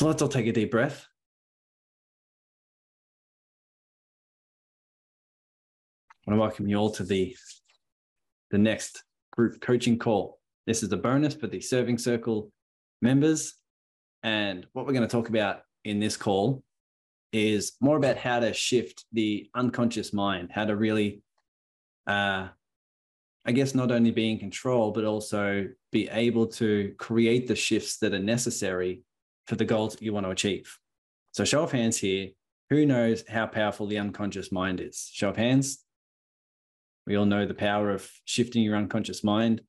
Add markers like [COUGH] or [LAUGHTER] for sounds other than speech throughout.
So let's all take a deep breath. I want to welcome you all to the, the next group coaching call. This is a bonus for the Serving Circle members. And what we're going to talk about in this call is more about how to shift the unconscious mind, how to really, uh, I guess, not only be in control, but also be able to create the shifts that are necessary for the goals that you want to achieve. So, show of hands here. Who knows how powerful the unconscious mind is? Show of hands. We all know the power of shifting your unconscious mind,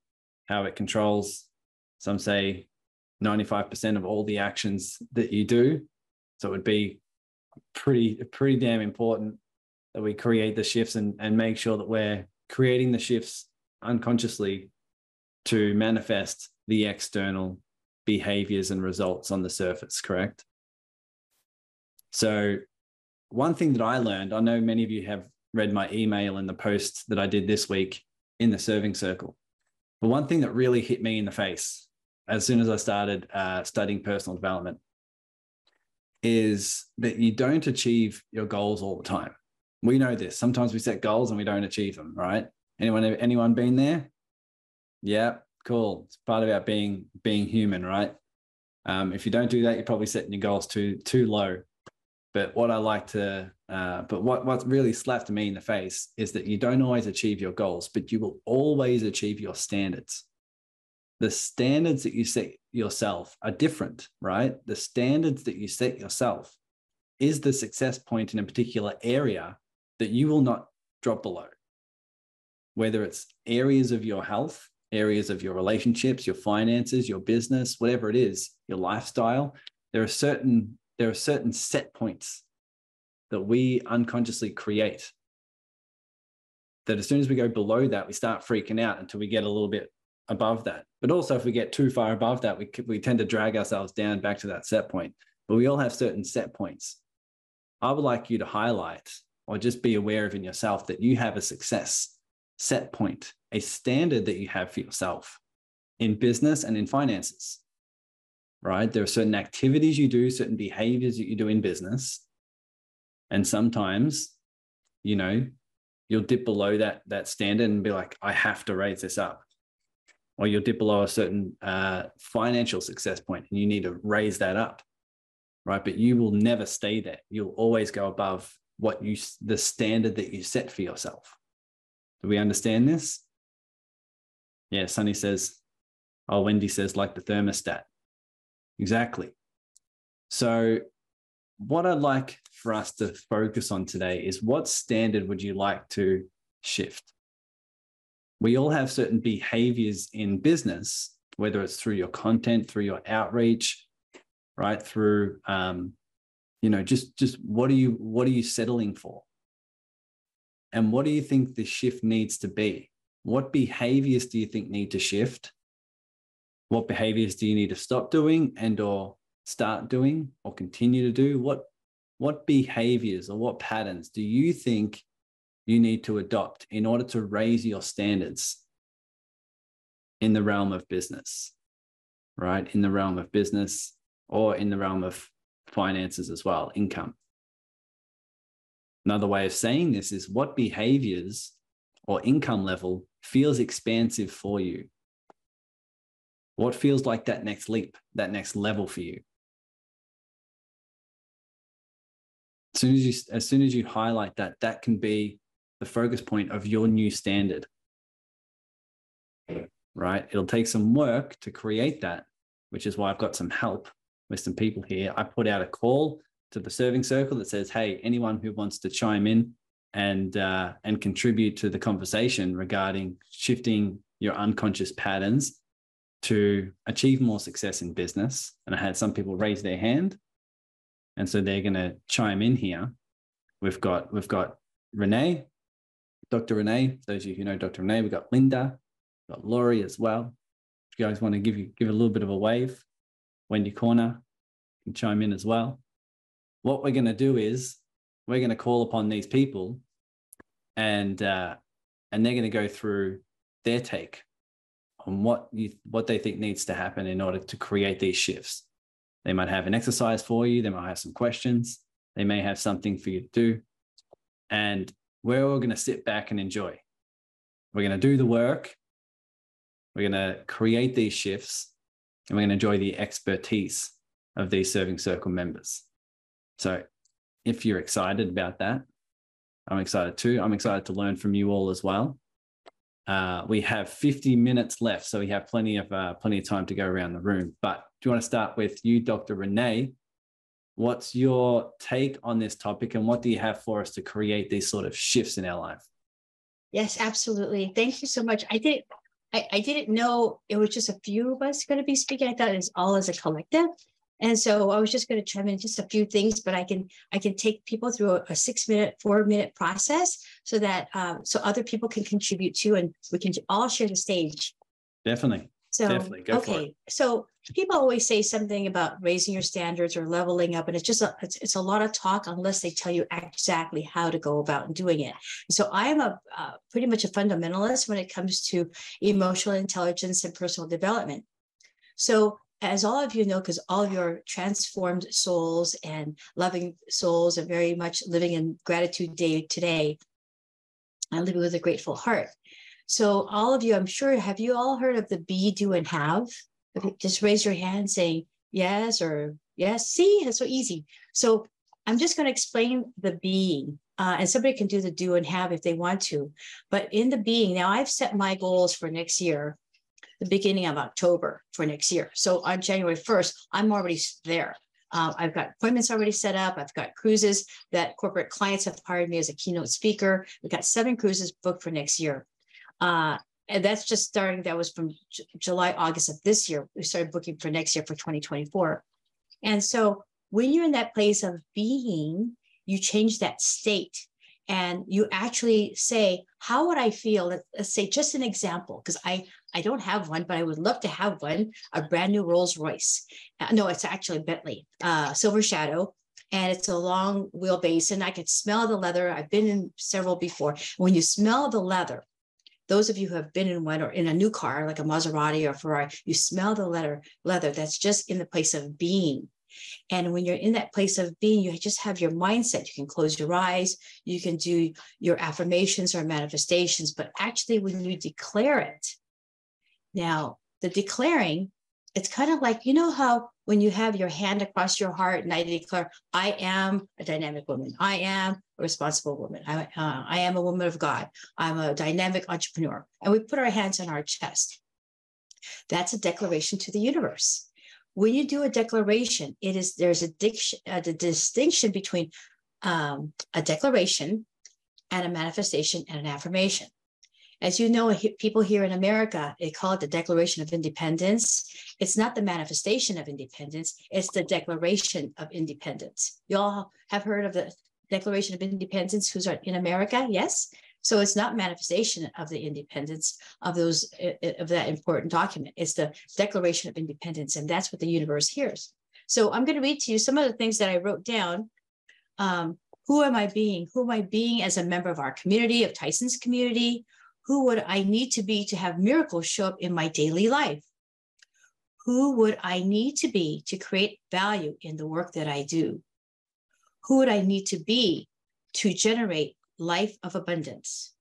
how it controls, some say 95% of all the actions that you do. So it would be pretty, pretty damn important that we create the shifts and, and make sure that we're creating the shifts unconsciously to manifest the external behaviors and results on the surface, correct? So, one thing that I learned, I know many of you have read my email and the post that I did this week in the serving circle. But one thing that really hit me in the face as soon as I started uh, studying personal development is that you don't achieve your goals all the time. We know this. Sometimes we set goals and we don't achieve them, right? Anyone anyone been there? Yeah, cool. It's part about being being human, right? Um, if you don't do that, you're probably setting your goals too too low. But what I like to, uh, but what what really slapped me in the face is that you don't always achieve your goals, but you will always achieve your standards. The standards that you set yourself are different, right? The standards that you set yourself is the success point in a particular area that you will not drop below. Whether it's areas of your health, areas of your relationships, your finances, your business, whatever it is, your lifestyle, there are certain there are certain set points that we unconsciously create. That as soon as we go below that, we start freaking out until we get a little bit above that. But also, if we get too far above that, we, we tend to drag ourselves down back to that set point. But we all have certain set points. I would like you to highlight or just be aware of in yourself that you have a success set point, a standard that you have for yourself in business and in finances right? There are certain activities you do, certain behaviors that you do in business. And sometimes, you know, you'll dip below that, that standard and be like, I have to raise this up. Or you'll dip below a certain uh, financial success point and you need to raise that up, right? But you will never stay there. You'll always go above what you, the standard that you set for yourself. Do we understand this? Yeah, Sunny says, oh, Wendy says, like the thermostat. Exactly. So, what I'd like for us to focus on today is what standard would you like to shift? We all have certain behaviors in business, whether it's through your content, through your outreach, right? Through, um, you know, just just what are you what are you settling for? And what do you think the shift needs to be? What behaviors do you think need to shift? what behaviors do you need to stop doing and or start doing or continue to do what what behaviors or what patterns do you think you need to adopt in order to raise your standards in the realm of business right in the realm of business or in the realm of finances as well income another way of saying this is what behaviors or income level feels expansive for you what feels like that next leap, that next level for you? As soon as you, as soon as you highlight that, that can be the focus point of your new standard. Right? It'll take some work to create that, which is why I've got some help with some people here. I put out a call to the serving circle that says, "Hey, anyone who wants to chime in and uh, and contribute to the conversation regarding shifting your unconscious patterns to achieve more success in business. And I had some people raise their hand. And so they're going to chime in here. We've got, we've got Renee, Dr. Renee. Those of you who know Dr. Renee, we've got Linda, we've got Lori as well. If you guys want to give you give a little bit of a wave, Wendy Corner can chime in as well. What we're going to do is we're going to call upon these people and uh, and they're going to go through their take on what you what they think needs to happen in order to create these shifts. They might have an exercise for you. They might have some questions. They may have something for you to do. And we're all going to sit back and enjoy. We're going to do the work. We're going to create these shifts and we're going to enjoy the expertise of these serving circle members. So if you're excited about that, I'm excited too. I'm excited to learn from you all as well. Uh, we have 50 minutes left, so we have plenty of uh, plenty of time to go around the room. But do you want to start with you, Dr. Renee? What's your take on this topic, and what do you have for us to create these sort of shifts in our life? Yes, absolutely. Thank you so much. I didn't, I, I didn't know it was just a few of us going to be speaking. I thought it was all as a collective. And so I was just going to chime in just a few things, but I can I can take people through a, a six minute, four minute process so that um, so other people can contribute too, and we can all share the stage. Definitely. So Definitely. Go okay, so people always say something about raising your standards or leveling up, and it's just a it's, it's a lot of talk unless they tell you exactly how to go about doing it. So I am a uh, pretty much a fundamentalist when it comes to emotional intelligence and personal development. So as all of you know, because all of your transformed souls and loving souls are very much living in gratitude day today and living with a grateful heart. So, all of you, I'm sure, have you all heard of the be, do, and have? Just raise your hand saying yes or yes. See, it's so easy. So, I'm just going to explain the being, uh, and somebody can do the do and have if they want to. But in the being, now I've set my goals for next year the beginning of October for next year. So on January 1st, I'm already there. Uh, I've got appointments already set up. I've got cruises that corporate clients have hired me as a keynote speaker. We've got seven cruises booked for next year. Uh, and that's just starting, that was from J- July, August of this year. We started booking for next year for 2024. And so when you're in that place of being, you change that state and you actually say, how would I feel? Let's say just an example, because I I don't have one, but I would love to have one. A brand new Rolls Royce. Uh, no, it's actually Bentley, uh, Silver Shadow, and it's a long wheelbase, and I could smell the leather. I've been in several before. When you smell the leather, those of you who have been in one or in a new car like a Maserati or Ferrari, you smell the leather leather that's just in the place of being. And when you're in that place of being, you just have your mindset. You can close your eyes, you can do your affirmations or manifestations, but actually, when you declare it, now, the declaring, it's kind of like, you know, how when you have your hand across your heart and I declare, I am a dynamic woman, I am a responsible woman, I, uh, I am a woman of God, I'm a dynamic entrepreneur. And we put our hands on our chest. That's a declaration to the universe. When you do a declaration, it is there's a, diction, a distinction between um, a declaration and a manifestation and an affirmation. As you know, people here in America, they call it the Declaration of Independence. It's not the manifestation of independence, it's the Declaration of Independence. You all have heard of the Declaration of Independence who's in America? Yes. So it's not manifestation of the independence of those of that important document. It's the Declaration of Independence, and that's what the universe hears. So I'm going to read to you some of the things that I wrote down. Um, who am I being? Who am I being as a member of our community, of Tyson's community? Who would I need to be to have miracles show up in my daily life? Who would I need to be to create value in the work that I do? Who would I need to be to generate life of abundance?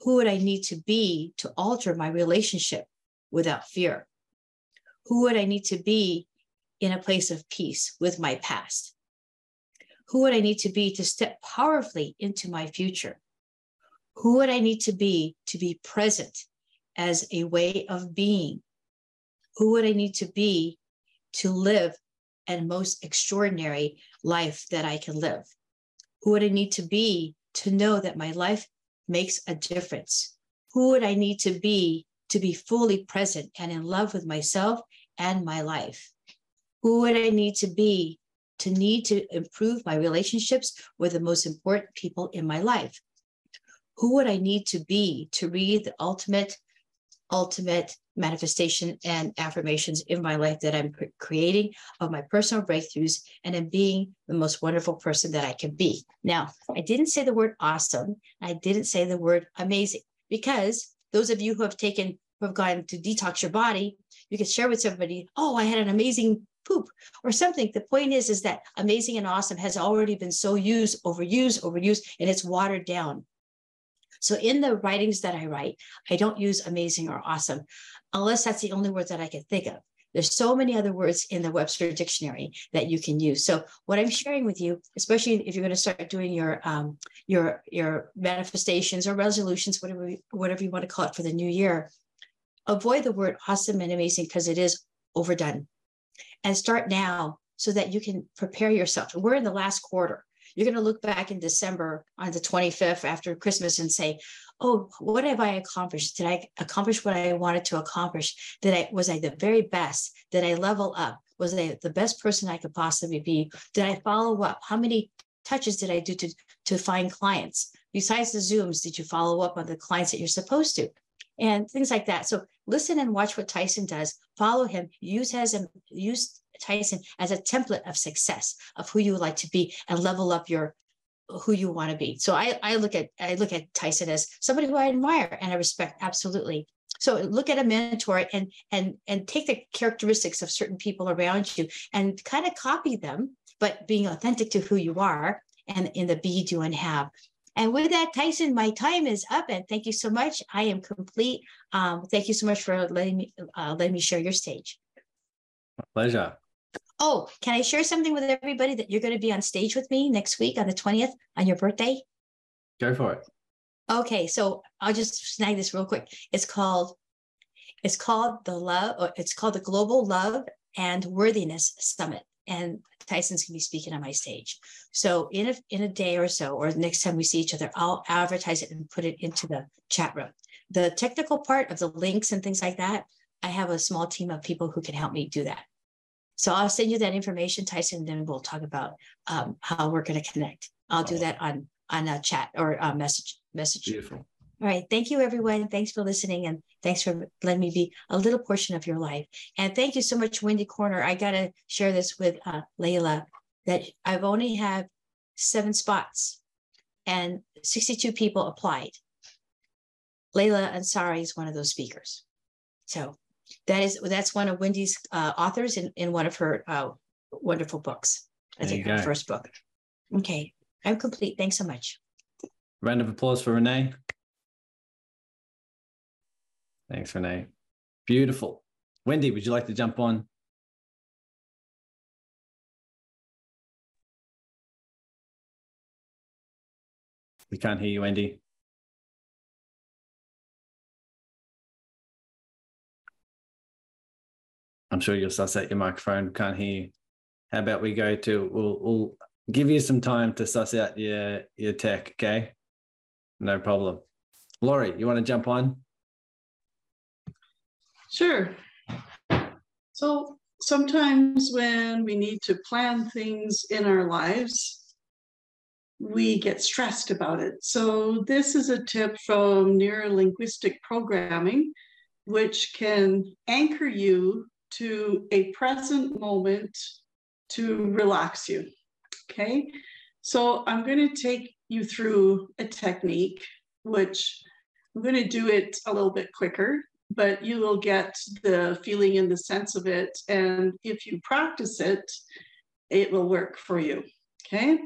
Who would I need to be to alter my relationship without fear? Who would I need to be in a place of peace with my past? Who would I need to be to step powerfully into my future? Who would I need to be to be present as a way of being? Who would I need to be to live a most extraordinary life that I can live? Who would I need to be to know that my life makes a difference? Who would I need to be to be fully present and in love with myself and my life? Who would I need to be to need to improve my relationships with the most important people in my life? Who would I need to be to read the ultimate, ultimate manifestation and affirmations in my life that I'm creating of my personal breakthroughs and in being the most wonderful person that I can be. Now, I didn't say the word awesome. I didn't say the word amazing because those of you who have taken, who have gone to detox your body, you can share with somebody, oh, I had an amazing poop or something. The point is, is that amazing and awesome has already been so used, overused, overused, and it's watered down. So in the writings that I write, I don't use amazing or awesome, unless that's the only word that I can think of. There's so many other words in the Webster dictionary that you can use. So what I'm sharing with you, especially if you're going to start doing your um, your your manifestations or resolutions, whatever whatever you want to call it for the new year, avoid the word awesome and amazing because it is overdone, and start now so that you can prepare yourself. We're in the last quarter. You're going to look back in December on the 25th after Christmas and say, oh, what have I accomplished? Did I accomplish what I wanted to accomplish? Did I was I the very best? Did I level up? Was I the best person I could possibly be? Did I follow up? How many touches did I do to, to find clients? Besides the Zooms, did you follow up on the clients that you're supposed to? And things like that. So listen and watch what Tyson does. Follow him. Use a, use Tyson as a template of success of who you would like to be and level up your who you want to be. So I, I look at I look at Tyson as somebody who I admire and I respect absolutely. So look at a mentor and and and take the characteristics of certain people around you and kind of copy them, but being authentic to who you are and in the be, do, and have. And with that, Tyson, my time is up, and thank you so much. I am complete. Um, thank you so much for letting me uh, letting me share your stage. My pleasure. Oh, can I share something with everybody that you're going to be on stage with me next week on the 20th on your birthday? Go for it. Okay, so I'll just snag this real quick. It's called it's called the love it's called the Global Love and Worthiness Summit and Tyson's going to be speaking on my stage. So in a in a day or so or next time we see each other, I'll advertise it and put it into the chat room. The technical part of the links and things like that, I have a small team of people who can help me do that. So I'll send you that information, Tyson, and then we'll talk about um, how we're going to connect. I'll do that on on a chat or a message message. Beautiful. All right. Thank you, everyone. Thanks for listening and thanks for letting me be a little portion of your life. And thank you so much, Wendy Corner. I got to share this with uh, Layla that I've only had seven spots and 62 people applied. Layla Ansari is one of those speakers. So that is that's one of Wendy's uh, authors in, in one of her uh, wonderful books. I think her first book. Okay, I'm complete. Thanks so much. Round of applause for Renee. Thanks, Renee. Beautiful. Wendy, would you like to jump on? We can't hear you, Wendy. I'm sure you'll suss out your microphone. Can't hear you. How about we go to? We'll, we'll give you some time to suss out your your tech. Okay, no problem. Lori, you want to jump on? Sure. So sometimes when we need to plan things in our lives, we get stressed about it. So this is a tip from neurolinguistic programming, which can anchor you to a present moment to relax you. Okay, so I'm going to take you through a technique, which I'm going to do it a little bit quicker, but you will get the feeling and the sense of it. And if you practice it, it will work for you. Okay.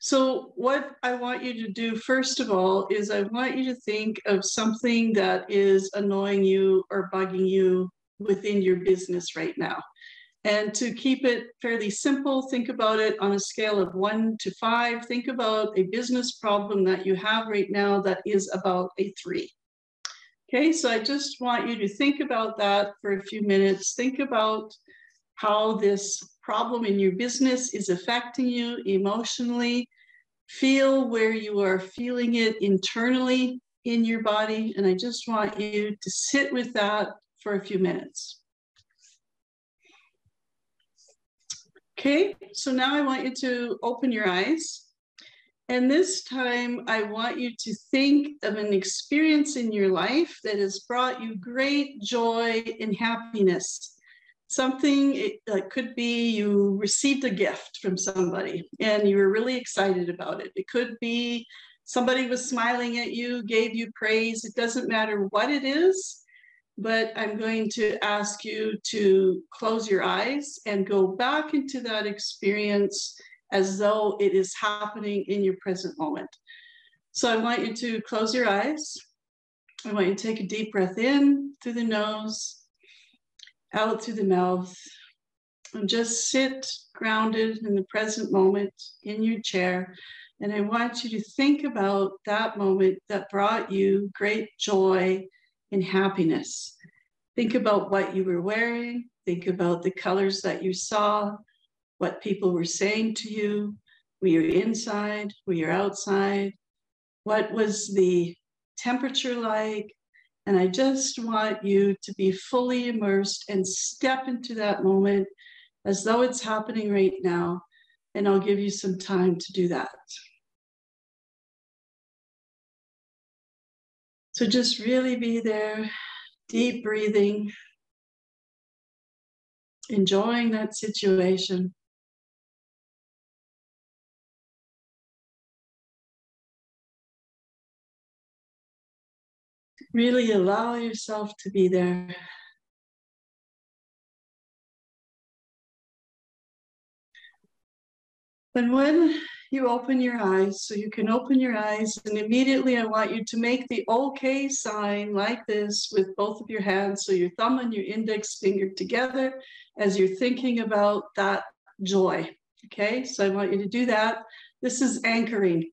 So, what I want you to do, first of all, is I want you to think of something that is annoying you or bugging you within your business right now. And to keep it fairly simple, think about it on a scale of one to five. Think about a business problem that you have right now that is about a three. Okay, so I just want you to think about that for a few minutes. Think about how this problem in your business is affecting you emotionally. Feel where you are feeling it internally in your body. And I just want you to sit with that for a few minutes. Okay, so now I want you to open your eyes. And this time, I want you to think of an experience in your life that has brought you great joy and happiness. Something uh, could be you received a gift from somebody and you were really excited about it. It could be somebody was smiling at you, gave you praise. It doesn't matter what it is, but I'm going to ask you to close your eyes and go back into that experience as though it is happening in your present moment. So I want you to close your eyes. I want you to take a deep breath in through the nose, out through the mouth, and just sit grounded in the present moment in your chair. And I want you to think about that moment that brought you great joy and happiness. Think about what you were wearing, think about the colors that you saw, what people were saying to you. Were you inside? Were you outside? What was the temperature like? And I just want you to be fully immersed and step into that moment as though it's happening right now. And I'll give you some time to do that. So just really be there, deep breathing, enjoying that situation. Really allow yourself to be there. And when you open your eyes, so you can open your eyes, and immediately I want you to make the okay sign like this with both of your hands. So your thumb and your index finger together as you're thinking about that joy. Okay, so I want you to do that. This is anchoring,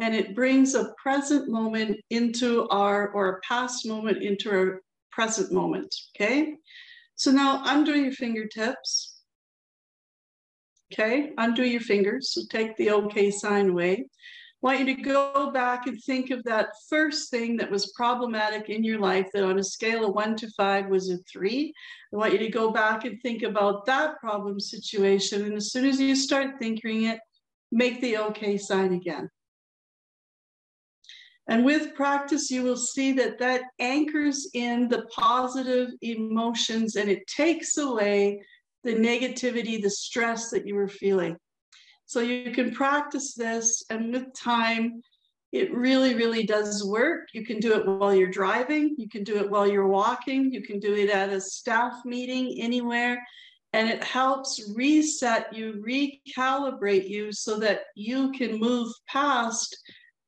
and it brings a present moment into our, or a past moment into our present moment. Okay, so now under your fingertips, Okay, undo your fingers. So take the okay sign away. want you to go back and think of that first thing that was problematic in your life that on a scale of one to five was a three. I want you to go back and think about that problem situation. And as soon as you start thinking it, make the okay sign again. And with practice, you will see that that anchors in the positive emotions and it takes away the negativity, the stress that you were feeling. So you can practice this, and with time, it really, really does work. You can do it while you're driving, you can do it while you're walking, you can do it at a staff meeting, anywhere. And it helps reset you, recalibrate you so that you can move past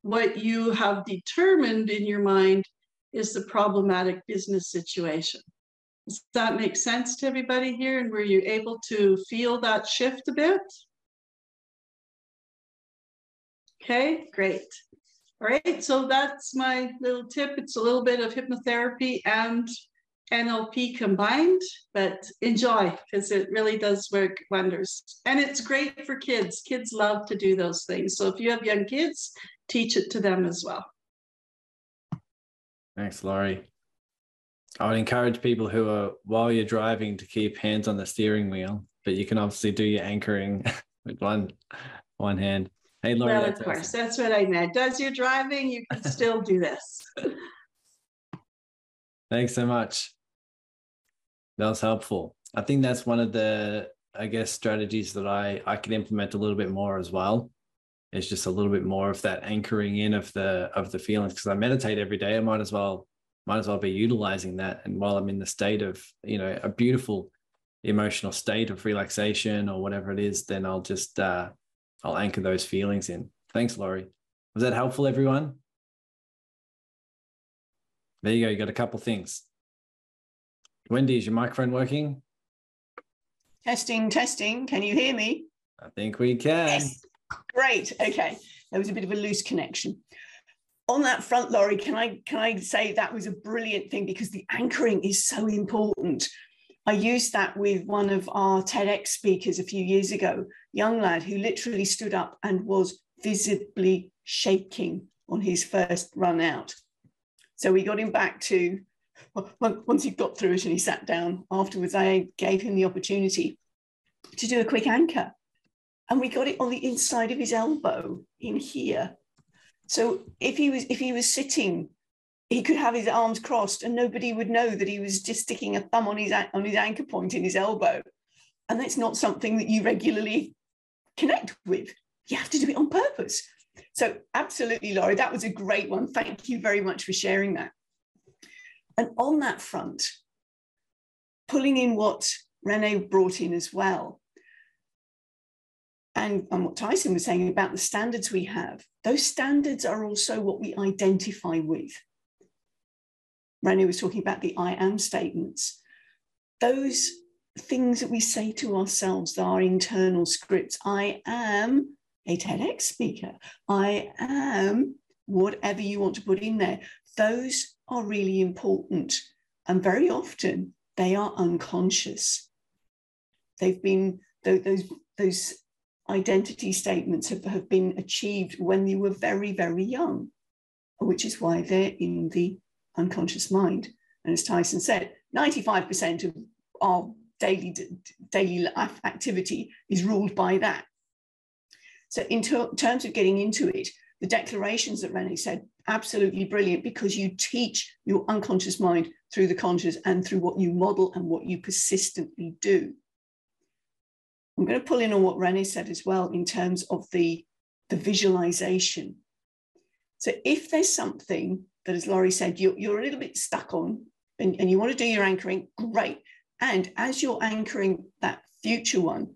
what you have determined in your mind is the problematic business situation. Does that make sense to everybody here? And were you able to feel that shift a bit? Okay, great. All right, so that's my little tip. It's a little bit of hypnotherapy and NLP combined, but enjoy because it really does work wonders. And it's great for kids. Kids love to do those things. So if you have young kids, teach it to them as well. Thanks, Lori. I would encourage people who are while you're driving to keep hands on the steering wheel, but you can obviously do your anchoring [LAUGHS] with one one hand. Hey, Lori. Well, of course, awesome. that's what I meant. As you're driving, you can still do this. [LAUGHS] Thanks so much. That was helpful. I think that's one of the, I guess, strategies that I I can implement a little bit more as well. It's just a little bit more of that anchoring in of the of the feelings because I meditate every day. I might as well might as well be utilizing that. And while I'm in the state of, you know, a beautiful emotional state of relaxation or whatever it is, then I'll just, uh, I'll anchor those feelings in. Thanks, Lori. Was that helpful, everyone? There you go. You got a couple things. Wendy, is your microphone working? Testing, testing. Can you hear me? I think we can. Yes. Great. Okay. There was a bit of a loose connection on that front, Lori, can I can I say that was a brilliant thing because the anchoring is so important. I used that with one of our TEDx speakers a few years ago, young lad who literally stood up and was visibly shaking on his first run out. So we got him back to once he got through it and he sat down afterwards, I gave him the opportunity to do a quick anchor. And we got it on the inside of his elbow in here. So if he was if he was sitting, he could have his arms crossed and nobody would know that he was just sticking a thumb on his on his anchor point in his elbow. And that's not something that you regularly connect with. You have to do it on purpose. So absolutely, Lori, that was a great one. Thank you very much for sharing that. And on that front, pulling in what Renee brought in as well, and, and what Tyson was saying about the standards we have, those standards are also what we identify with. Renee was talking about the I am statements. Those things that we say to ourselves, our internal scripts. I am a TEDx speaker. I am whatever you want to put in there. Those are really important. And very often they are unconscious. They've been, those, those identity statements have, have been achieved when you were very, very young, which is why they're in the unconscious mind. And as Tyson said, 95% of our daily, daily life activity is ruled by that. So, in ter- terms of getting into it, the declarations that Renee said, absolutely brilliant because you teach your unconscious mind through the conscious and through what you model and what you persistently do. I'm going to pull in on what Renee said as well in terms of the, the visualization. So, if there's something that, as Lori said, you're, you're a little bit stuck on and, and you want to do your anchoring, great. And as you're anchoring that future one,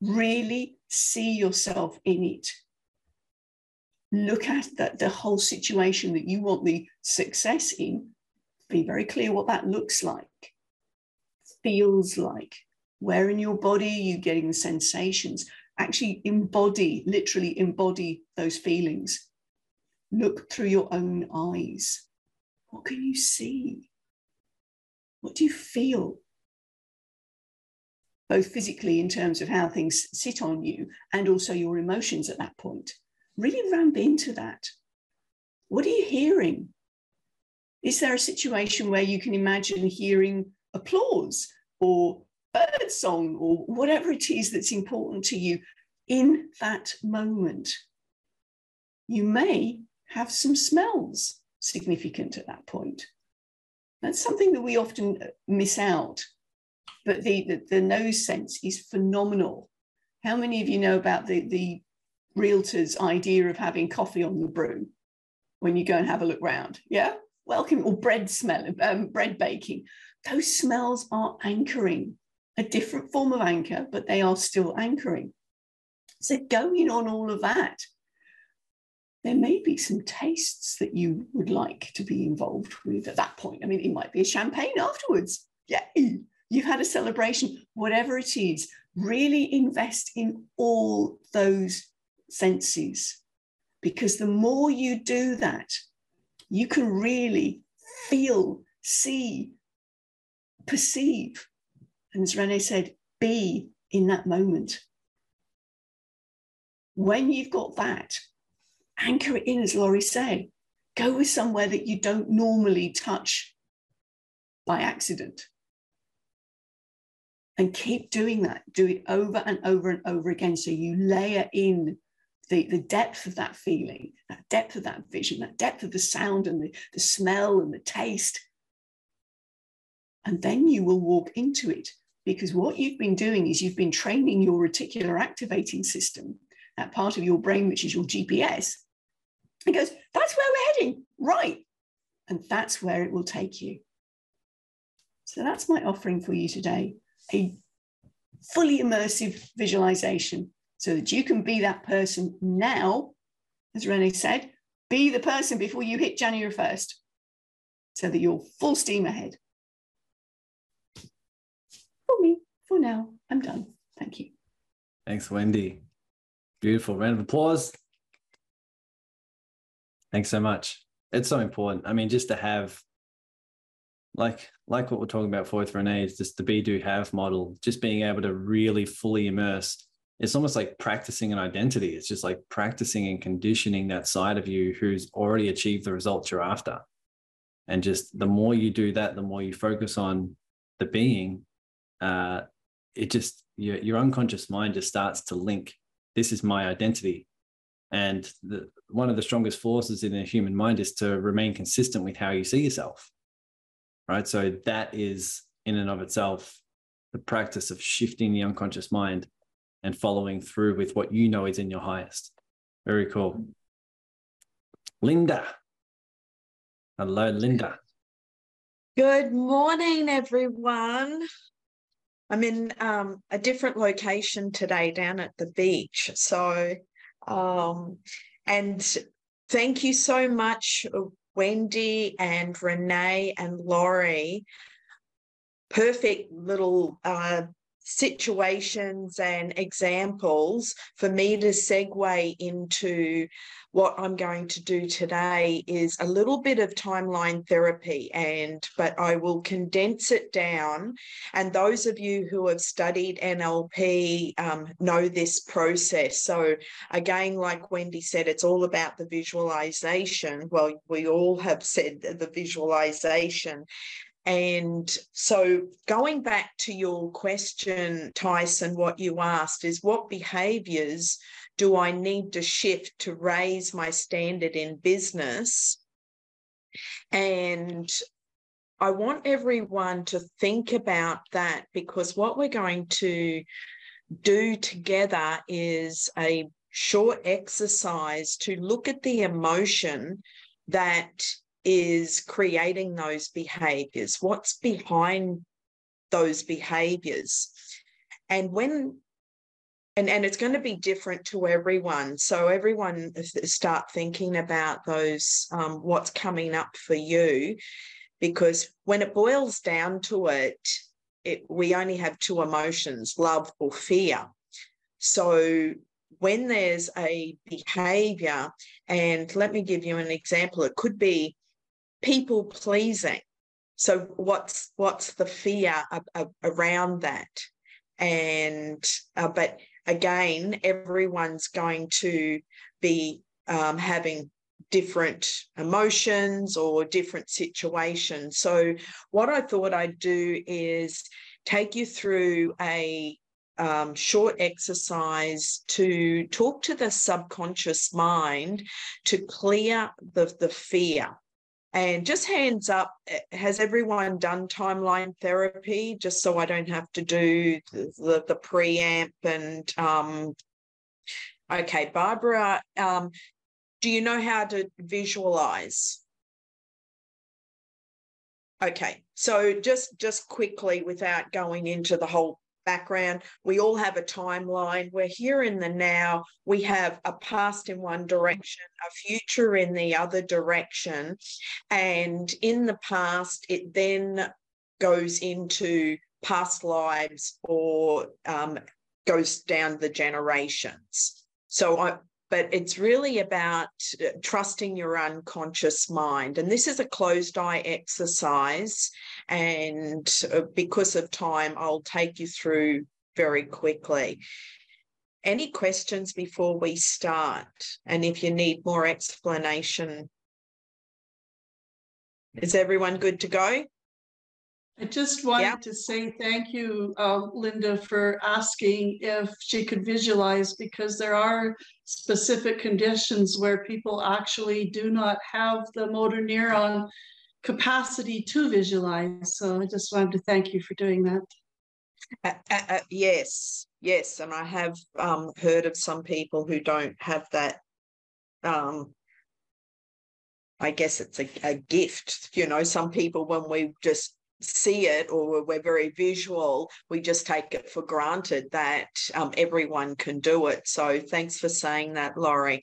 really see yourself in it. Look at the, the whole situation that you want the success in. Be very clear what that looks like, feels like. Where in your body are you getting the sensations? Actually, embody, literally embody those feelings. Look through your own eyes. What can you see? What do you feel? both physically in terms of how things sit on you and also your emotions at that point. Really ramp into that. What are you hearing? Is there a situation where you can imagine hearing applause or bird song or whatever it is that's important to you in that moment? You may have some smells significant at that point. That's something that we often miss out but the, the, the nose sense is phenomenal. How many of you know about the, the realtor's idea of having coffee on the brew when you go and have a look round? Yeah, welcome, or bread smell, um, bread baking. Those smells are anchoring, a different form of anchor, but they are still anchoring. So going on all of that, there may be some tastes that you would like to be involved with at that point. I mean, it might be a champagne afterwards. Yay! you've had a celebration, whatever it is, really invest in all those senses. Because the more you do that, you can really feel, see, perceive. And as Renee said, be in that moment. When you've got that, anchor it in, as Lori said. Go with somewhere that you don't normally touch by accident and keep doing that. Do it over and over and over again. So you layer in the, the depth of that feeling, that depth of that vision, that depth of the sound and the, the smell and the taste. And then you will walk into it because what you've been doing is you've been training your reticular activating system, that part of your brain, which is your GPS. It goes, that's where we're heading, right? And that's where it will take you. So that's my offering for you today a fully immersive visualization so that you can be that person now, as Renee said, be the person before you hit January 1st, so that you're full steam ahead. For me, for now, I'm done. Thank you. Thanks, Wendy. Beautiful. Round of applause. Thanks so much. It's so important. I mean, just to have like like what we're talking about for with Renee is just the be do have model, just being able to really fully immerse. It's almost like practicing an identity. It's just like practicing and conditioning that side of you who's already achieved the results you're after. And just the more you do that, the more you focus on the being, uh, it just your, your unconscious mind just starts to link. This is my identity, and the, one of the strongest forces in the human mind is to remain consistent with how you see yourself right? So that is in and of itself the practice of shifting the unconscious mind and following through with what you know is in your highest. Very cool. Linda. Hello, Linda. Good morning, everyone. I'm in um, a different location today down at the beach. So, um, and thank you so much, Wendy and Renee and Lori. Perfect little uh, situations and examples for me to segue into what I'm going to do today is a little bit of timeline therapy and but I will condense it down. And those of you who have studied NLP um, know this process. So again like Wendy said it's all about the visualization. Well we all have said the visualization and so, going back to your question, Tyson, what you asked is what behaviors do I need to shift to raise my standard in business? And I want everyone to think about that because what we're going to do together is a short exercise to look at the emotion that is creating those behaviors. What's behind those behaviors? And when and and it's going to be different to everyone. So everyone start thinking about those um, what's coming up for you. Because when it boils down to it, it we only have two emotions love or fear. So when there's a behavior and let me give you an example. It could be people pleasing. So what's what's the fear around that? And uh, but again, everyone's going to be um, having different emotions or different situations. So what I thought I'd do is take you through a um, short exercise to talk to the subconscious mind to clear the, the fear and just hands up, eh, has everyone done timeline therapy? Just so I don't have to do the, the, the preamp and um, okay, Barbara, um, do you know how to visualize? Okay, so just just quickly without going into the whole background. We all have a timeline. We're here in the now. We have a past in one direction, a future in the other direction. And in the past, it then goes into past lives or um, goes down the generations. So I, but it's really about uh, trusting your unconscious mind. And this is a closed eye exercise. And uh, because of time, I'll take you through very quickly. Any questions before we start? And if you need more explanation, is everyone good to go? I just wanted yeah. to say thank you, uh, Linda, for asking if she could visualize because there are specific conditions where people actually do not have the motor neuron capacity to visualize. So I just wanted to thank you for doing that. Uh, uh, uh, yes, yes, and I have um, heard of some people who don't have that. Um, I guess it's a, a gift, you know. Some people, when we just see it or we're very visual, we just take it for granted that um, everyone can do it. So thanks for saying that, Lori.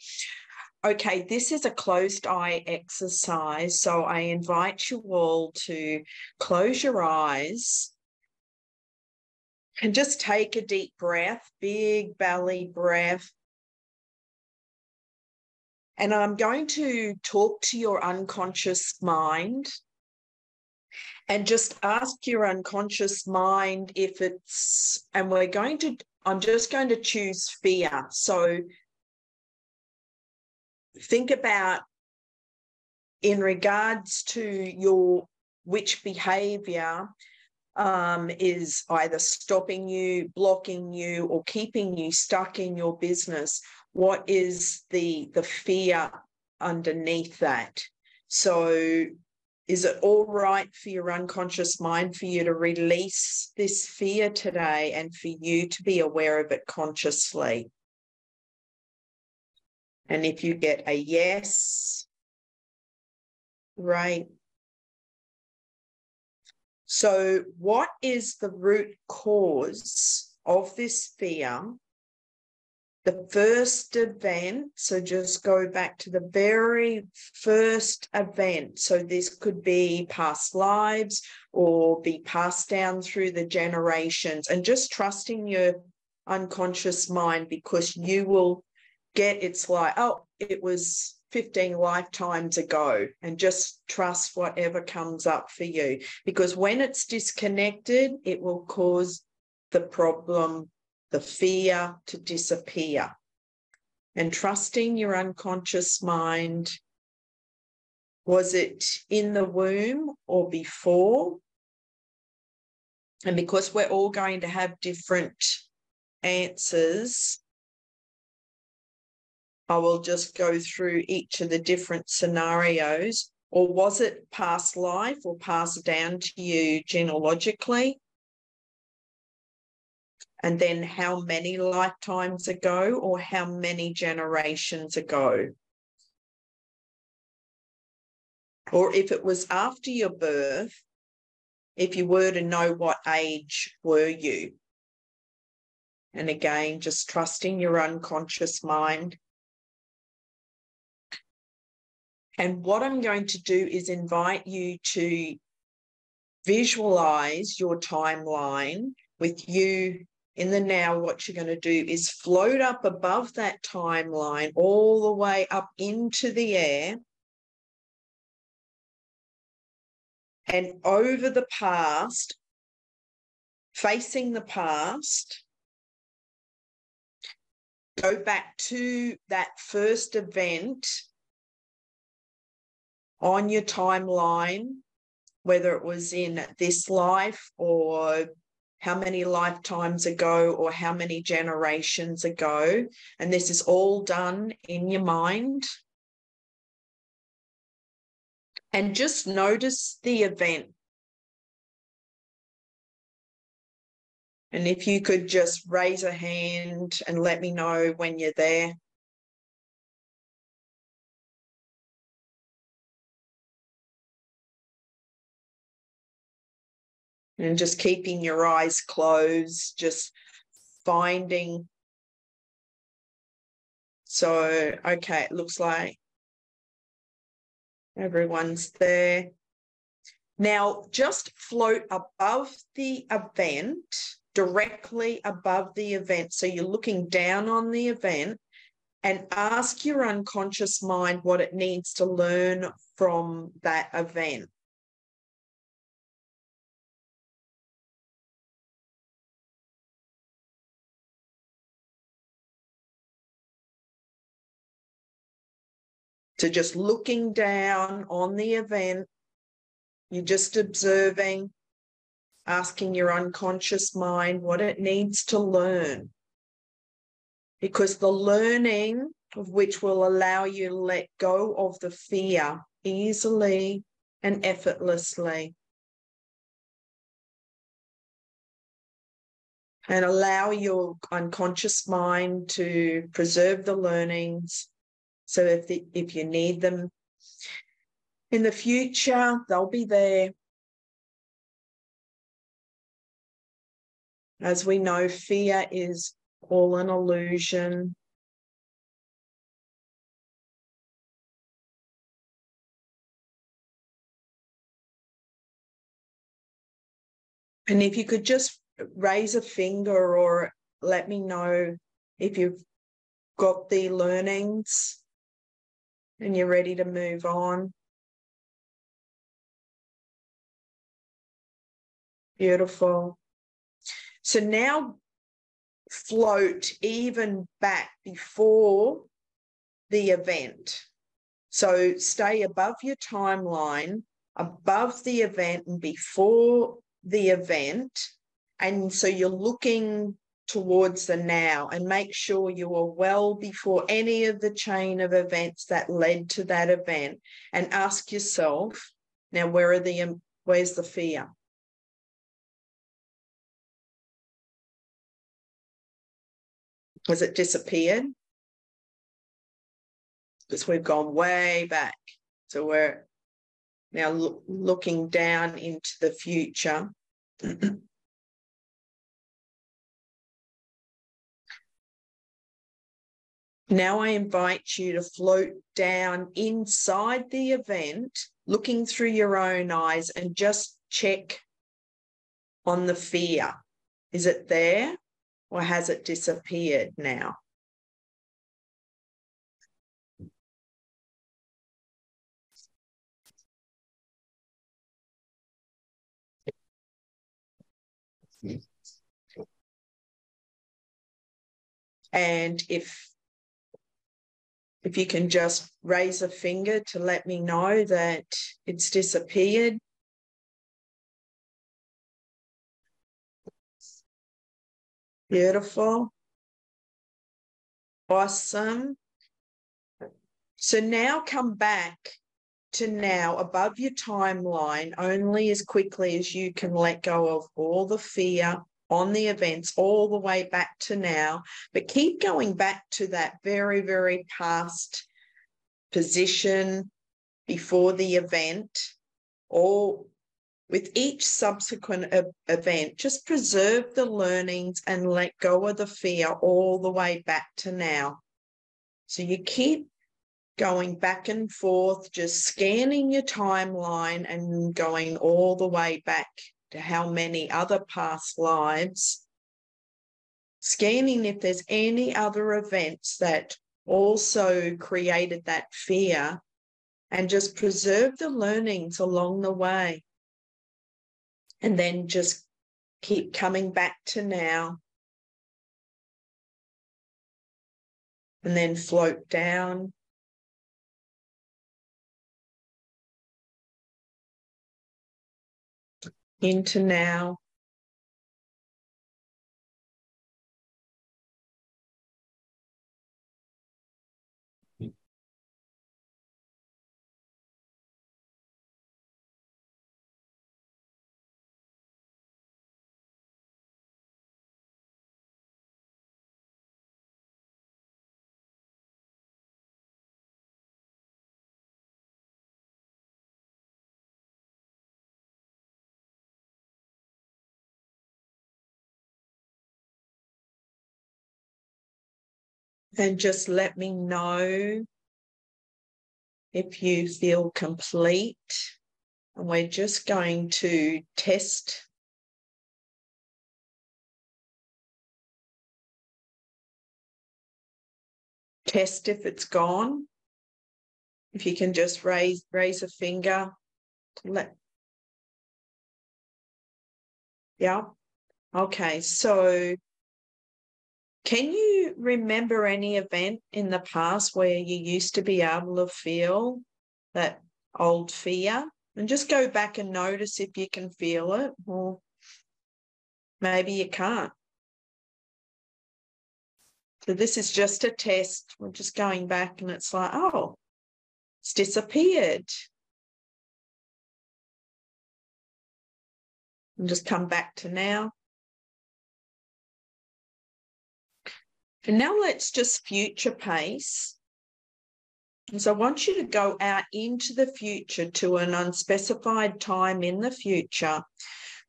Okay, this is a closed eye exercise. So I invite you all to close your eyes and just take a deep breath, big belly breath. And I'm going to talk to your unconscious mind and just ask your unconscious mind if it's, and we're going to, I'm just going to choose fear. So think about in regards to your which behavior um, is either stopping you, blocking you, or keeping you stuck in your business. What is the the fear underneath that? So is it all right for your unconscious mind for you to release this fear today and for you to be aware of it consciously? And if you get a yes, right, So, what is the root cause of this fear? The first event, so just go back to the very first event. So, this could be past lives or be passed down through the generations, and just trusting your unconscious mind because you will get it's like, oh, it was 15 lifetimes ago and just trust whatever comes up for you. Because when it's disconnected, it will cause the problem, the fear to disappear. And trusting your unconscious mind was it in the womb or before? And because we're all going to have different answers, I will just go through each of the different scenarios. Or was it past life or passed down to you genealogically? And then how many lifetimes ago or how many generations ago? Or if it was after your birth, if you were to know what age were you? And again, just trusting your unconscious mind And what I'm going to do is invite you to visualize your timeline with you in the now. What you're going to do is float up above that timeline, all the way up into the air. And over the past, facing the past, go back to that first event on your timeline, whether it was in this life or how many lifetimes ago or how many generations ago. And this is all done in your mind. And just notice the event. And if you could just raise a hand and let me know when you're there. And just keeping your eyes closed, just finding. So, okay, it looks like everyone's there. Now, just float above the event, directly above the event. So you're looking down on the event and ask your unconscious mind what it needs to learn from that event. To just looking down on the event. You're just observing, asking your unconscious mind what it needs to learn. Because the learning of which will allow you to let go of the fear easily and effortlessly. And allow your unconscious mind to preserve the learnings so if the, if you need them in the future, they'll be there. As we know, fear is all an illusion. And if you could just raise a finger or let me know if you've got the learnings and you're ready to move on. Beautiful. So now float even back before the event. So stay above your timeline, above the event and before the event. And so you're looking towards the now and make sure you are well before any of the chain of events that led to that event and ask yourself now where are the where's the fear? Has it disappeared? Because we've gone way back. To where Now look, looking down into the future. [CLEARS THROAT] Now I invite you to float down inside the event, looking through your own eyes and just check on the fear. Is it there or has it disappeared now? And if if you can just raise a finger to let me know that it's disappeared. Beautiful. Awesome. So now come back to now above your timeline only as quickly as you can let go of all the fear, on the events all the way back to now, but keep going back to that very, very past position before the event or with each subsequent event, just preserve the learnings and let go of the fear all the way back to now. So you keep going back and forth, just scanning your timeline and going all the way back to how many other past lives, scanning if there's any other events that also created that fear, and just preserve the learnings along the way. And then just keep coming back to now. And then float down into now. And just let me know if you feel complete. And we're just going to test test if it's gone. If you can just raise raise a finger let yeah. Okay, so can you remember any event in the past where you used to be able to feel that old fear? And just go back and notice if you can feel it, or maybe you can't. So this is just a test. We're just going back and it's like, oh, it's disappeared. And just come back to now. And now let's just future pace. And so I want you to go out into the future to an unspecified time in the future,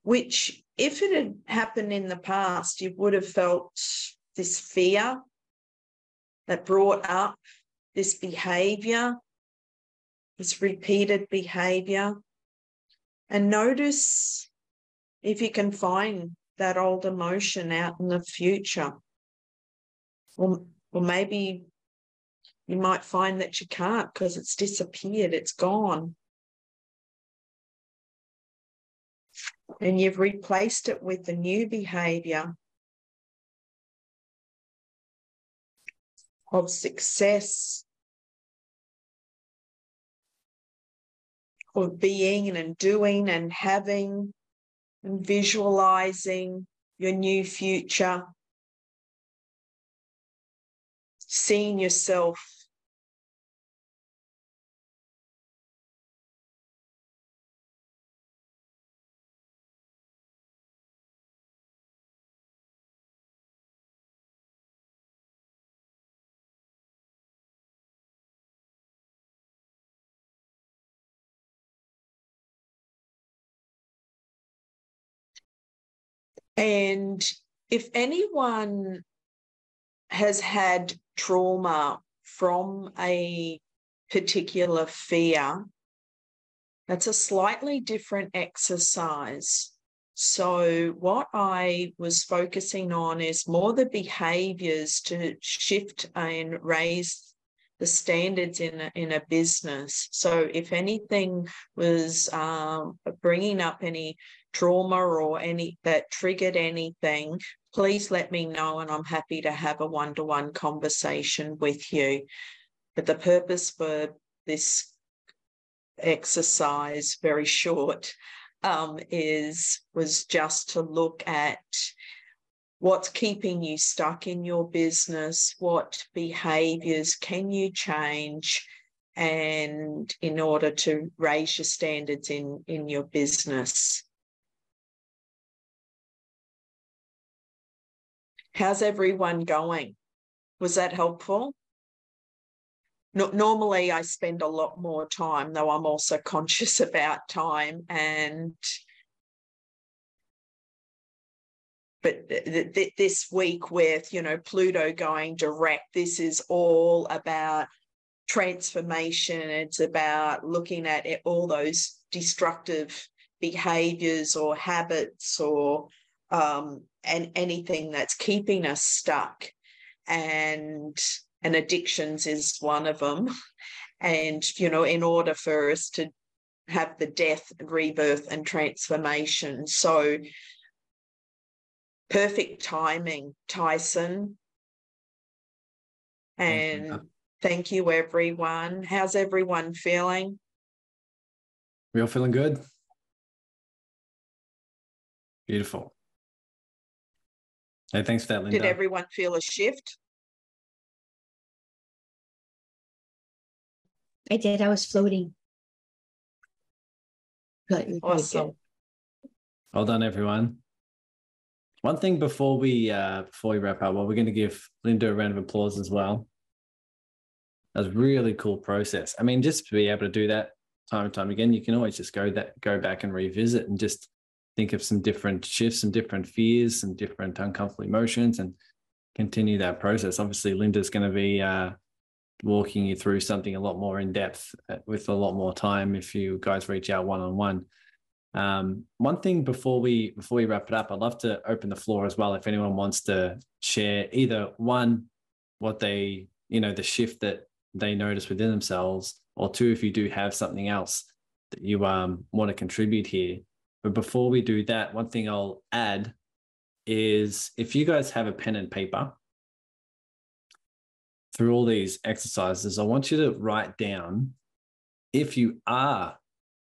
which, if it had happened in the past, you would have felt this fear that brought up this behavior, this repeated behavior. And notice if you can find that old emotion out in the future. Or, or maybe you might find that you can't because it's disappeared, it's gone. And you've replaced it with the new behavior of success, of being and doing and having and visualizing your new future seeing yourself And if anyone has had trauma from a particular fear, that's a slightly different exercise. So, what I was focusing on is more the behaviors to shift and raise the standards in a, in a business. So, if anything was um, bringing up any trauma or any that triggered anything, please let me know, and I'm happy to have a one to one conversation with you. But the purpose for this exercise, very short, um, is was just to look at what's keeping you stuck in your business, what behaviors can you change, and in order to raise your standards in in your business. How's everyone going? Was that helpful? No, normally, I spend a lot more time, though I'm also [LAUGHS] conscious about time. And but th- th- this week, with you know Pluto going direct, this is all about transformation. It's about looking at all those destructive behaviors or habits or um, and anything that's keeping us stuck. And and addictions is one of them. [LAUGHS] And, you know, in order for us to have the death, rebirth, and transformation. So, perfect timing, Tyson. And thank you, thank you everyone. How's everyone feeling? We all feeling good? Beautiful. Hey, thanks for that, Linda. Did everyone feel a shift? I did. I was floating. Awesome. Well done, everyone. One thing before we uh, before we wrap up, well, we're going to give Linda a round of applause as well. That's a really cool process. I mean, just to be able to do that time and time again, you can always just go that go back and revisit and just think of some different shifts, some different fears, some different uncomfortable emotions, and continue that process. Obviously, Linda's going to be uh, walking you through something a lot more in depth uh, with a lot more time if you guys reach out one on one. One thing before we before we wrap it up, I'd love to open the floor as well. If anyone wants to share either one, what they you know the shift that they notice within themselves, or two, if you do have something else that you um, want to contribute here. But before we do that, one thing I'll add is if you guys have a pen and paper, through all these exercises, I want you to write down if you are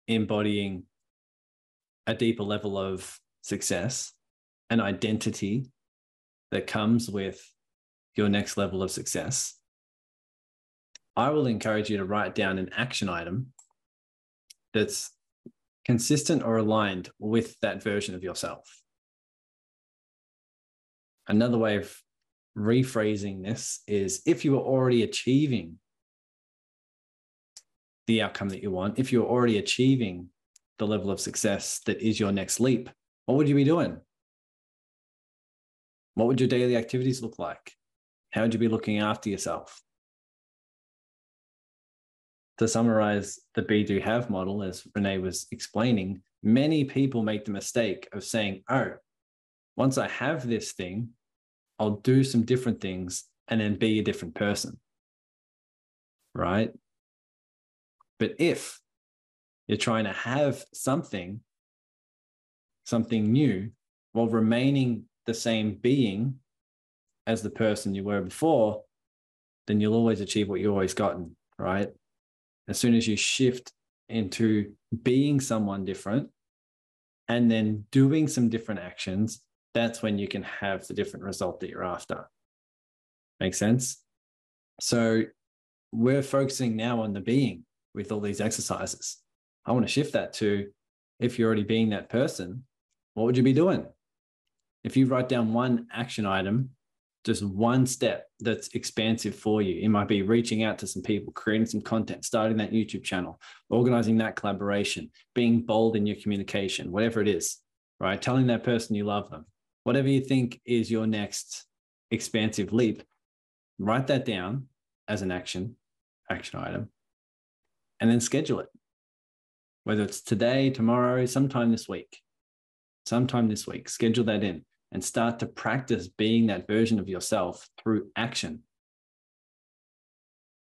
embodying a deeper level of success, an identity that comes with your next level of success. I will encourage you to write down an action item that's consistent or aligned with that version of yourself. Another way of rephrasing this is if you are already achieving the outcome that you want, if you're already achieving the level of success that is your next leap, what would you be doing? What would your daily activities look like? How would you be looking after yourself? To summarize the be do have model, as Renee was explaining, many people make the mistake of saying, oh, once I have this thing, I'll do some different things and then be a different person. Right. But if you're trying to have something, something new, while remaining the same being as the person you were before, then you'll always achieve what you've always gotten. Right. As soon as you shift into being someone different and then doing some different actions, that's when you can have the different result that you're after. Make sense? So we're focusing now on the being with all these exercises. I want to shift that to if you're already being that person, what would you be doing? If you write down one action item, just one step that's expansive for you, it might be reaching out to some people, creating some content, starting that YouTube channel, organizing that collaboration, being bold in your communication, whatever it is, right? Telling that person you love them, whatever you think is your next expansive leap, write that down as an action, action item, and then schedule it. Whether it's today, tomorrow, sometime this week, sometime this week, schedule that in and start to practice being that version of yourself through action.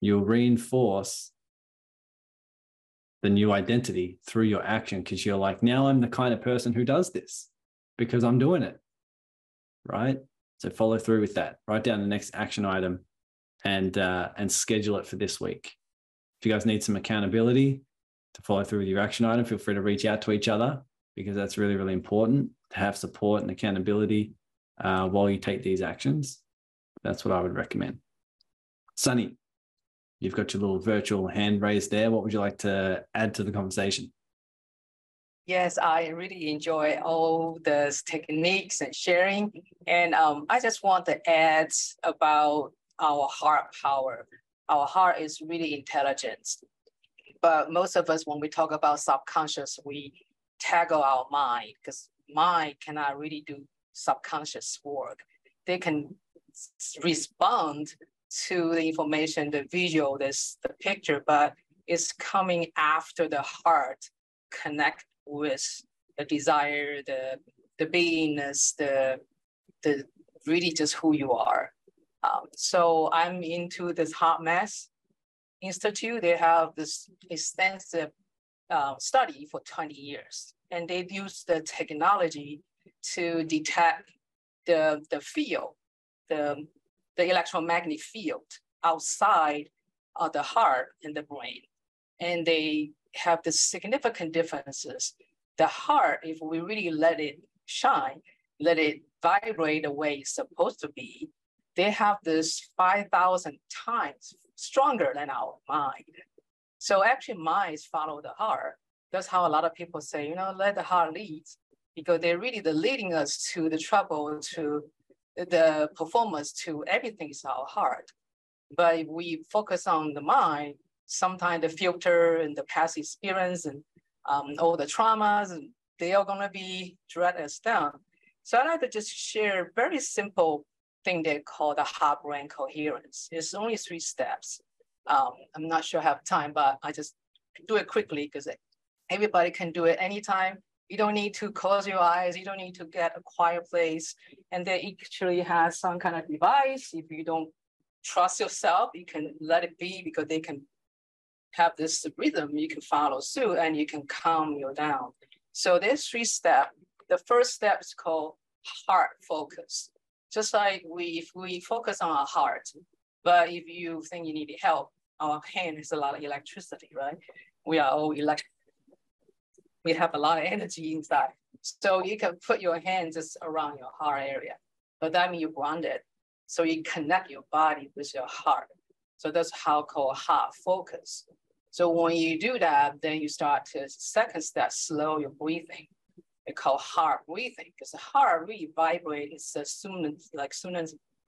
You'll reinforce the new identity through your action because you're like, now I'm the kind of person who does this because I'm doing it. Right. So follow through with that. Write down the next action item and uh, and schedule it for this week. If you guys need some accountability to follow through with your action item, feel free to reach out to each other because that's really, really important to have support and accountability uh, while you take these actions. That's what I would recommend. Sunny, you've got your little virtual hand raised there. What would you like to add to the conversation? Yes, I really enjoy all the techniques and sharing. And um, I just want to add about our heart power. Our heart is really intelligent. But most of us, when we talk about subconscious, we tackle our mind because mind cannot really do subconscious work. They can respond to the information, the visual, this the picture, but it's coming after the heart connect with the desire, the the beingness, the the really just who you are. Um, so I'm into this HeartMath Institute. They have this extensive uh, study for 20 years, and they use the technology to detect the, the field, the, the electromagnetic field outside of the heart and the brain. And they have the significant differences. The heart, if we really let it shine, let it vibrate the way it's supposed to be, they have this 5,000 times stronger than our mind. So actually, minds follow the heart. That's how a lot of people say, you know, let the heart lead, because they're really the leading us to the trouble, to the performance, to everything is our heart. But if we focus on the mind, sometimes the filter and the past experience and um, all the traumas, they are to be drag us down. So I like to just share very simple thing they call the heart brain coherence. It's only three steps. Um, I'm not sure I have time, but I just do it quickly because everybody can do it anytime. You don't need to close your eyes. You don't need to get a quiet place. And they actually has some kind of device. If you don't trust yourself, you can let it be because they can have this rhythm. You can follow suit and you can calm you down. So there's three steps. The first step is called heart focus. Just like we, if we focus on our heart, but if you think you need help, our hand is a lot of electricity, right? We are all electric. We have a lot of energy inside. So you can put your hand just around your heart area, but that means you're grounded. So you connect your body with your heart. So that's how called heart focus. So when you do that, then you start to second step, slow your breathing. They called heart breathing because the heart really vibrates. It's a sunance, like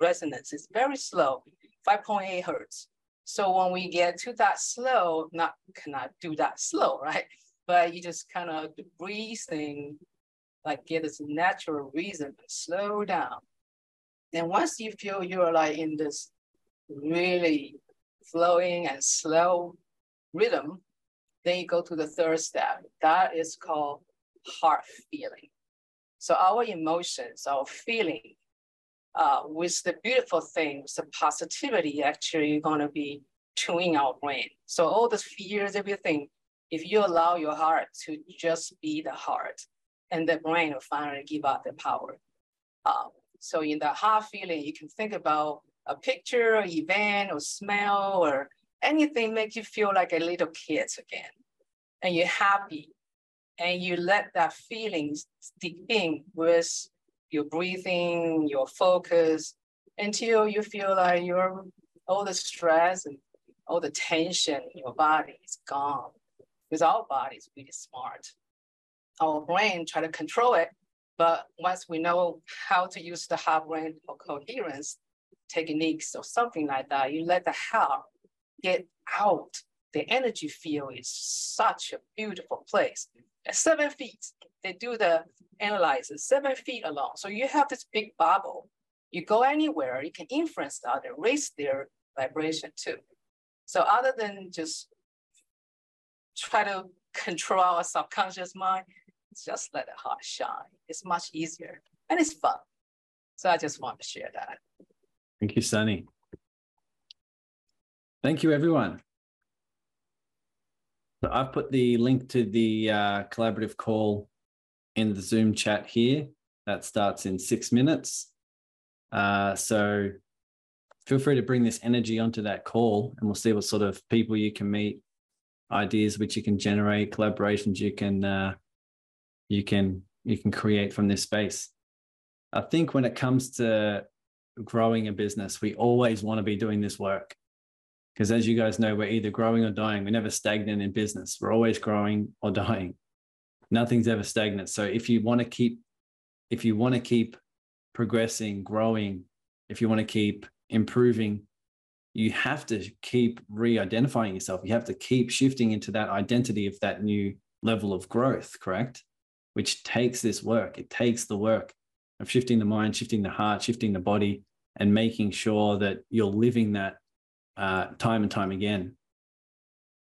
resonance. It's very slow, 5.8 hertz. So when we get to that slow, not cannot do that slow, right? But you just kind of breathing, like get this natural rhythm, slow down. Then once you feel you're like in this really flowing and slow rhythm, then you go to the third step. That is called heart feeling. So our emotions, our feeling, uh, with the beautiful things, the positivity actually you're going to be tuning our brain. So all the fears, everything, if you allow your heart to just be the heart, and the brain will finally give up the power. Um, so in the heart feeling, you can think about a picture, or event, or smell, or anything make you feel like a little kid again, and you're happy, and you let that feeling stick in with your breathing, your focus, until you feel like your all the stress and all the tension in your body is gone. Because our body is really smart. Our brain try to control it, but once we know how to use the heart brain or coherence techniques or something like that, you let the heart get out. The energy field is such a beautiful place. Seven feet. They do the analysis seven feet along. So you have this big bubble. You go anywhere, you can influence the other, raise their vibration too. So other than just try to control our subconscious mind, just let the heart shine. It's much easier and it's fun. So I just want to share that. Thank you, Sunny. Thank you, everyone. So I've put the link to the uh, collaborative call in the Zoom chat here. That starts in six minutes. Uh, so feel free to bring this energy onto that call and we'll see what sort of people you can meet, ideas which you can generate, collaborations you can uh, you can you can create from this space. I think when it comes to growing a business, we always want to be doing this work. Because as you guys know, we're either growing or dying. We're never stagnant in business. We're always growing or dying. Nothing's ever stagnant. So if you want to keep, if you want to keep progressing, growing, if you want to keep improving, you have to keep re-identifying yourself. You have to keep shifting into that identity of that new level of growth, correct? Which takes this work. It takes the work of shifting the mind, shifting the heart, shifting the body, and making sure that you're living that uh, time and time again.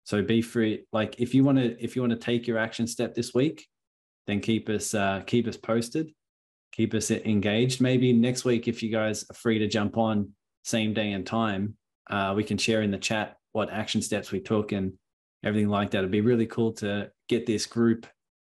So be free. Like if you want to, if you want to take your action step this week, then keep us uh, keep us posted, keep us engaged. Maybe next week, if you guys are free to jump on same day and time, uh, we can share in the chat what action steps we took and everything like that. It'd be really cool to get this group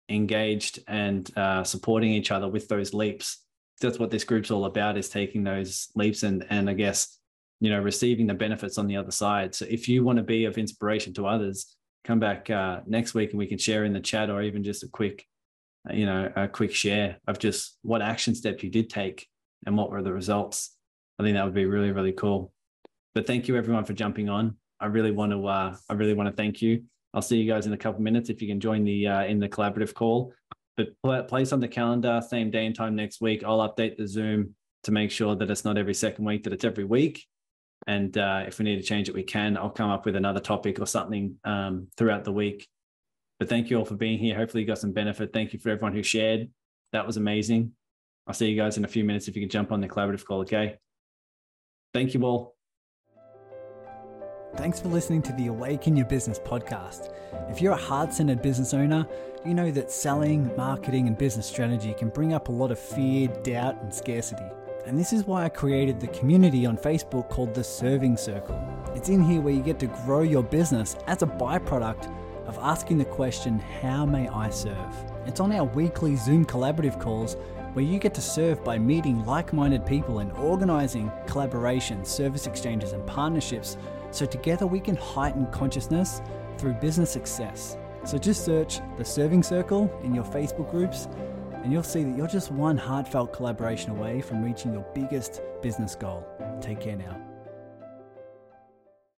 engaged and uh, supporting each other with those leaps that's what this group's all about is taking those leaps and and I guess you know receiving the benefits on the other side. So if you want to be of inspiration to others, come back uh, next week and we can share in the chat or even just a quick uh, you know a quick share of just what action step you did take and what were the results. I think that would be really really cool. But thank you everyone for jumping on. I really want to uh, I really want to thank you. I'll see you guys in a couple minutes if you can join the uh, in the collaborative call but place on the calendar, same day and time next week. I'll update the Zoom to make sure that it's not every second week, that it's every week. And uh, if we need to change it, we can. I'll come up with another topic or something um, throughout the week. But thank you all for being here. Hopefully, you got some benefit. Thank you for everyone who shared. That was amazing. I'll see you guys in a few minutes if you can jump on the collaborative call, okay? Thank you all. Thanks for listening to the Awaken Your Business podcast. If you're a heart centered business owner, you know that selling, marketing, and business strategy can bring up a lot of fear, doubt, and scarcity. And this is why I created the community on Facebook called the Serving Circle. It's in here where you get to grow your business as a byproduct of asking the question, How may I serve? It's on our weekly Zoom collaborative calls where you get to serve by meeting like minded people and organizing collaborations, service exchanges, and partnerships so together we can heighten consciousness through business success. So just search the Serving Circle in your Facebook groups and you'll see that you're just one heartfelt collaboration away from reaching your biggest business goal. Take care now.